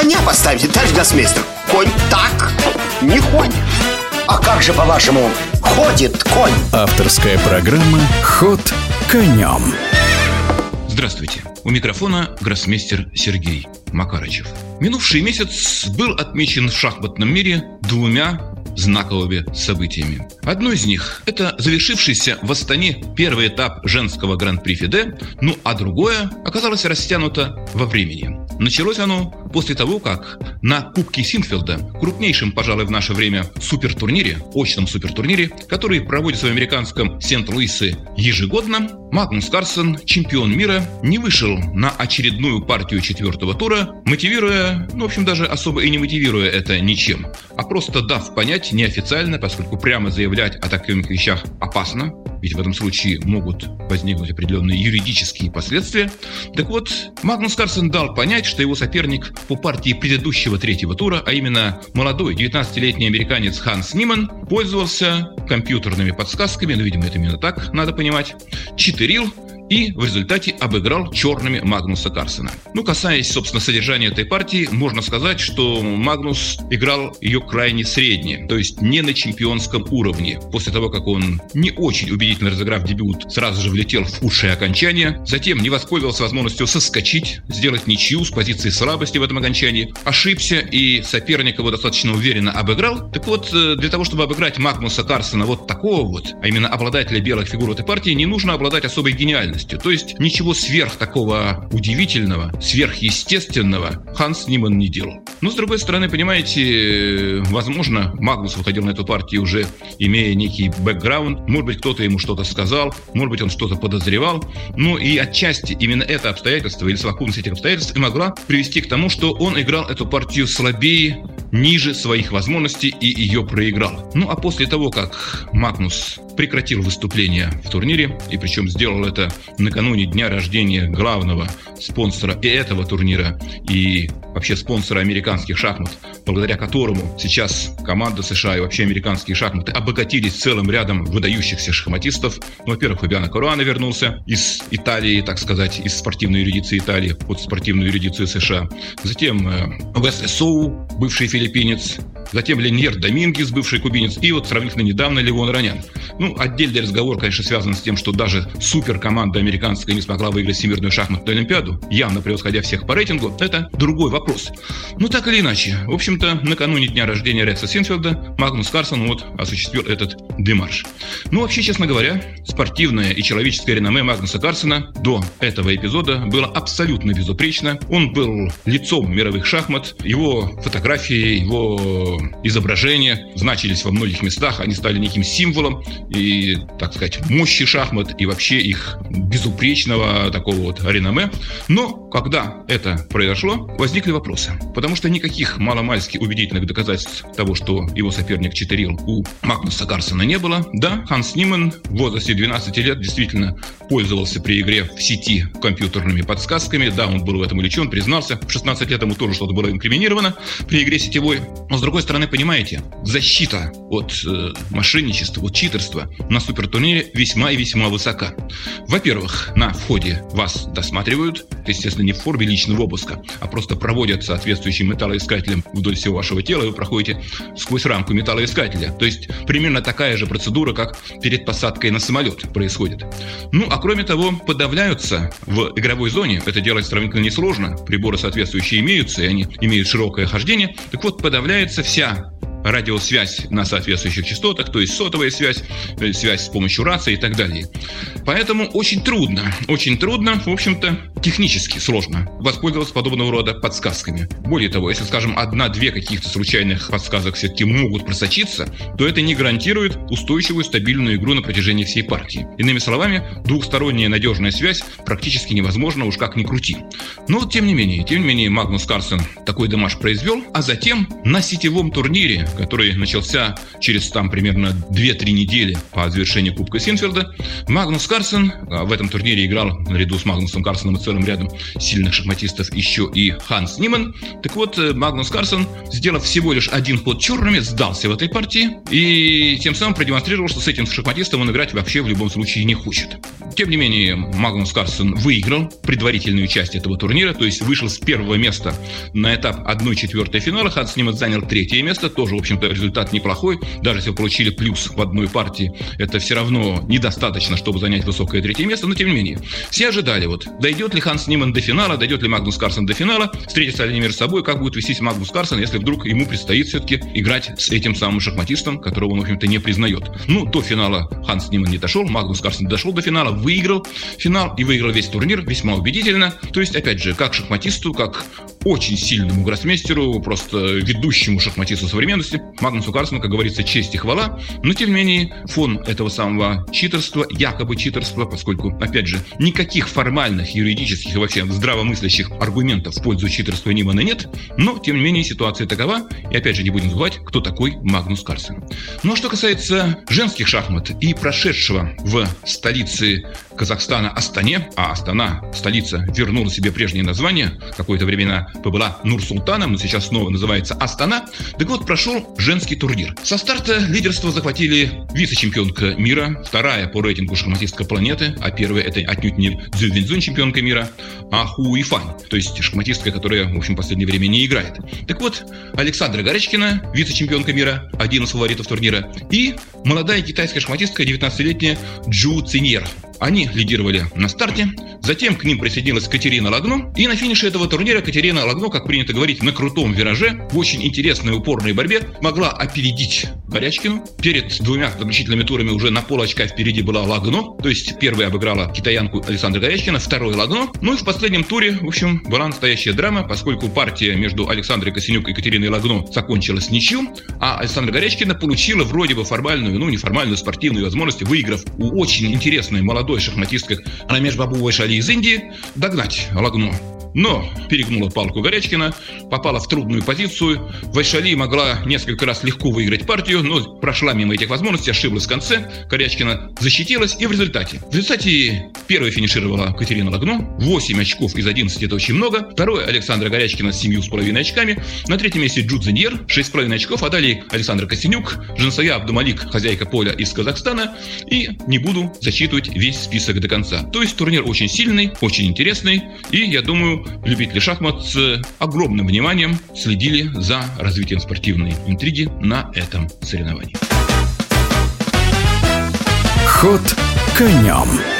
коня поставите, товарищ гроссмейстер Конь так не ходит А как же, по-вашему, ходит конь? Авторская программа «Ход конем» Здравствуйте. У микрофона гроссмейстер Сергей Макарычев. Минувший месяц был отмечен в шахматном мире двумя знаковыми событиями. Одно из них – это завершившийся в Астане первый этап женского гран-при ФИДЕ, ну а другое оказалось растянуто во времени. Началось оно после того, как на Кубке Синфилда, крупнейшем, пожалуй, в наше время супертурнире, очном супертурнире, который проводится в американском Сент-Луисе ежегодно, Магнус Карсон, чемпион мира, не вышел на очередную партию четвертого тура, мотивируя, ну, в общем, даже особо и не мотивируя это ничем, а просто дав понять неофициально, поскольку прямо заявлять о таких вещах опасно, ведь в этом случае могут возникнуть определенные юридические последствия. Так вот, Магнус Карсон дал понять, что его соперник по партии предыдущего третьего тура, а именно молодой 19-летний американец Ханс Ниман, пользовался компьютерными подсказками, ну, видимо, это именно так надо понимать, читерил и в результате обыграл черными Магнуса Карсона. Ну, касаясь, собственно, содержания этой партии, можно сказать, что Магнус играл ее крайне средне, то есть не на чемпионском уровне. После того, как он не очень убедительно разыграв дебют, сразу же влетел в худшее окончание, затем не воспользовался возможностью соскочить, сделать ничью с позиции слабости в этом окончании, ошибся и соперник его достаточно уверенно обыграл. Так вот, э, для того, чтобы обыграть Магнуса Карсона вот такого вот, а именно обладателя белых фигур в этой партии, не нужно обладать особой гениальностью реальностью. То есть ничего сверх такого удивительного, сверхъестественного Ханс Ниман не делал. Но, с другой стороны, понимаете, возможно, Магнус выходил на эту партию уже имея некий бэкграунд. Может быть, кто-то ему что-то сказал, может быть, он что-то подозревал. Ну и отчасти именно это обстоятельство или совокупность этих обстоятельств и могла привести к тому, что он играл эту партию слабее, ниже своих возможностей и ее проиграл. Ну а после того, как Магнус прекратил выступление в турнире, и причем сделал это накануне дня рождения главного спонсора и этого турнира, и вообще спонсора американских шахмат, благодаря которому сейчас команда США и вообще американские шахматы обогатились целым рядом выдающихся шахматистов. Ну, во-первых, Фабиано Коруана вернулся из Италии, так сказать, из спортивной юридиции Италии под спортивную юридицию США. Затем э, Весли Соу, бывший филиппинец, затем Леньер Домингес, бывший кубинец, и вот сравнительно недавно Левон Ранян. Ну, отдельный разговор, конечно, связан с тем, что даже суперкоманда американская не смогла выиграть Всемирную шахматную олимпиаду, явно превосходя всех по рейтингу, это другой вопрос. Ну, так или иначе, в общем-то, накануне дня рождения Рекса Синфилда Магнус Карсон вот осуществил этот демарш. Ну, вообще, честно говоря, спортивное и человеческое реноме Магнуса Карсона до этого эпизода было абсолютно безупречно. Он был лицом мировых шахмат, его фотографии, его изображения значились во многих местах, они стали неким символом и, так сказать, мощи шахмат и вообще их безупречного такого вот реноме. Но когда это произошло, возникли вопросы. Потому что никаких маломальски убедительных доказательств того, что его соперник читерил, у Магнуса Карсона не было. Да, Ханс Ниман в возрасте 12 лет действительно пользовался при игре в сети компьютерными подсказками. Да, он был в этом увлечен, признался. В 16 лет ему тоже что-то было инкриминировано при игре сетевой. Но с другой стороны, понимаете, защита от э, мошенничества, от читерства на супертурнире весьма и весьма высока. Во-первых, на входе вас досматривают, естественно, не в форме личного обыска, а просто проводят соответствующим металлоискателем вдоль всего вашего тела, и вы проходите сквозь рамку металлоискателя. То есть примерно такая же процедура, как перед посадкой на самолет происходит. Ну, а кроме того, подавляются в игровой зоне, это делать сравнительно несложно, приборы соответствующие имеются, и они имеют широкое хождение, так вот, подавляется вся радиосвязь на соответствующих частотах, то есть сотовая связь, э, связь с помощью рации и так далее. Поэтому очень трудно, очень трудно, в общем-то, технически сложно воспользоваться подобного рода подсказками. Более того, если, скажем, одна-две каких-то случайных подсказок все-таки могут просочиться, то это не гарантирует устойчивую стабильную игру на протяжении всей партии. Иными словами, двухсторонняя надежная связь практически невозможна, уж как ни крути. Но, тем не менее, тем не менее, Магнус Карсон такой демаш произвел, а затем на сетевом турнире, который начался через там примерно 2-3 недели по завершению Кубка Синфилда, Магнус Карсон а, в этом турнире играл наряду с Магнусом Карсоном и целым рядом сильных шахматистов еще и Ханс Ниман. Так вот, э, Магнус Карсон, сделав всего лишь один ход черными, сдался в этой партии и тем самым продемонстрировал, что с этим шахматистом он играть вообще в любом случае не хочет. Тем не менее, Магнус Карлсон выиграл предварительную часть этого турнира, то есть вышел с первого места на этап 1-4 финала. Ханс Ниман занял третье место, тоже, в общем-то, результат неплохой. Даже если вы получили плюс в одной партии, это все равно недостаточно, чтобы занять высокое третье место, но тем не менее. Все ожидали, вот, дойдет ли Ханс Ниман до финала, дойдет ли Магнус Карлсон до финала, встретятся ли они между собой, как будет вестись Магнус Карлсон, если вдруг ему предстоит все-таки играть с этим самым шахматистом, которого он, в общем-то, не признает. Ну, до финала Ханс Ниман не дошел, Магнус Карлсон дошел до финала, выиграл финал и выиграл весь турнир весьма убедительно. То есть, опять же, как шахматисту, как очень сильному гроссмейстеру, просто ведущему шахматисту современности, Магнусу Карлсону, как говорится, честь и хвала. Но, тем не менее, фон этого самого читерства, якобы читерства, поскольку, опять же, никаких формальных, юридических и вообще здравомыслящих аргументов в пользу читерства Нимана нет, но, тем не менее, ситуация такова, и, опять же, не будем забывать, кто такой Магнус Карлсон. Ну, а что касается женских шахмат и прошедшего в столице Казахстана Астане, а Астана, столица, вернула себе прежнее название, какое-то время была Нур-Султаном, но сейчас снова называется Астана, так вот прошел женский турнир. Со старта лидерство захватили вице-чемпионка мира, вторая по рейтингу шахматистка планеты, а первая это отнюдь не Цзю Винзун, чемпионка мира, а Ху Ифань, то есть шахматистка, которая, в общем, в последнее время не играет. Так вот, Александра Горечкина, вице-чемпионка мира, один из фаворитов турнира, и молодая китайская шахматистка, 19-летняя Джу Циньер. Они лидировали на старте, затем к ним присоединилась Катерина Лагно, и на финише этого турнира Катерина Лагно, как принято говорить, на крутом вираже, в очень интересной упорной борьбе, могла опередить Горячкину. Перед двумя заключительными турами уже на пол очка впереди была Лагно, то есть первая обыграла китаянку Александра Горячкина, второй Лагно. Ну и в последнем туре, в общем, была настоящая драма, поскольку партия между Александрой Косенюк и Катериной Лагно закончилась ничью, а Александра Горячкина получила вроде бы формальную, ну неформальную спортивную возможность, выиграв у очень интересной молодой шахматисткой Рамеш Бабу Шали из Индии догнать Лагну. Но перегнула палку Горячкина, попала в трудную позицию. Вайшали могла несколько раз легко выиграть партию, но прошла мимо этих возможностей, ошиблась в конце. Горячкина защитилась, и в результате. В результате первой финишировала Катерина Лагно. 8 очков из 11 это очень много. Второе Александра Горячкина с 7,5 очками. На третьем месте Джудзиньер 6,5 очков. А далее Александр Косенюк, Жансая Абдумалик, хозяйка поля из Казахстана. И не буду зачитывать весь список до конца. То есть турнир очень сильный, очень интересный. И я думаю, любители шахмат с огромным вниманием следили за развитием спортивной интриги на этом соревновании. Ход конем.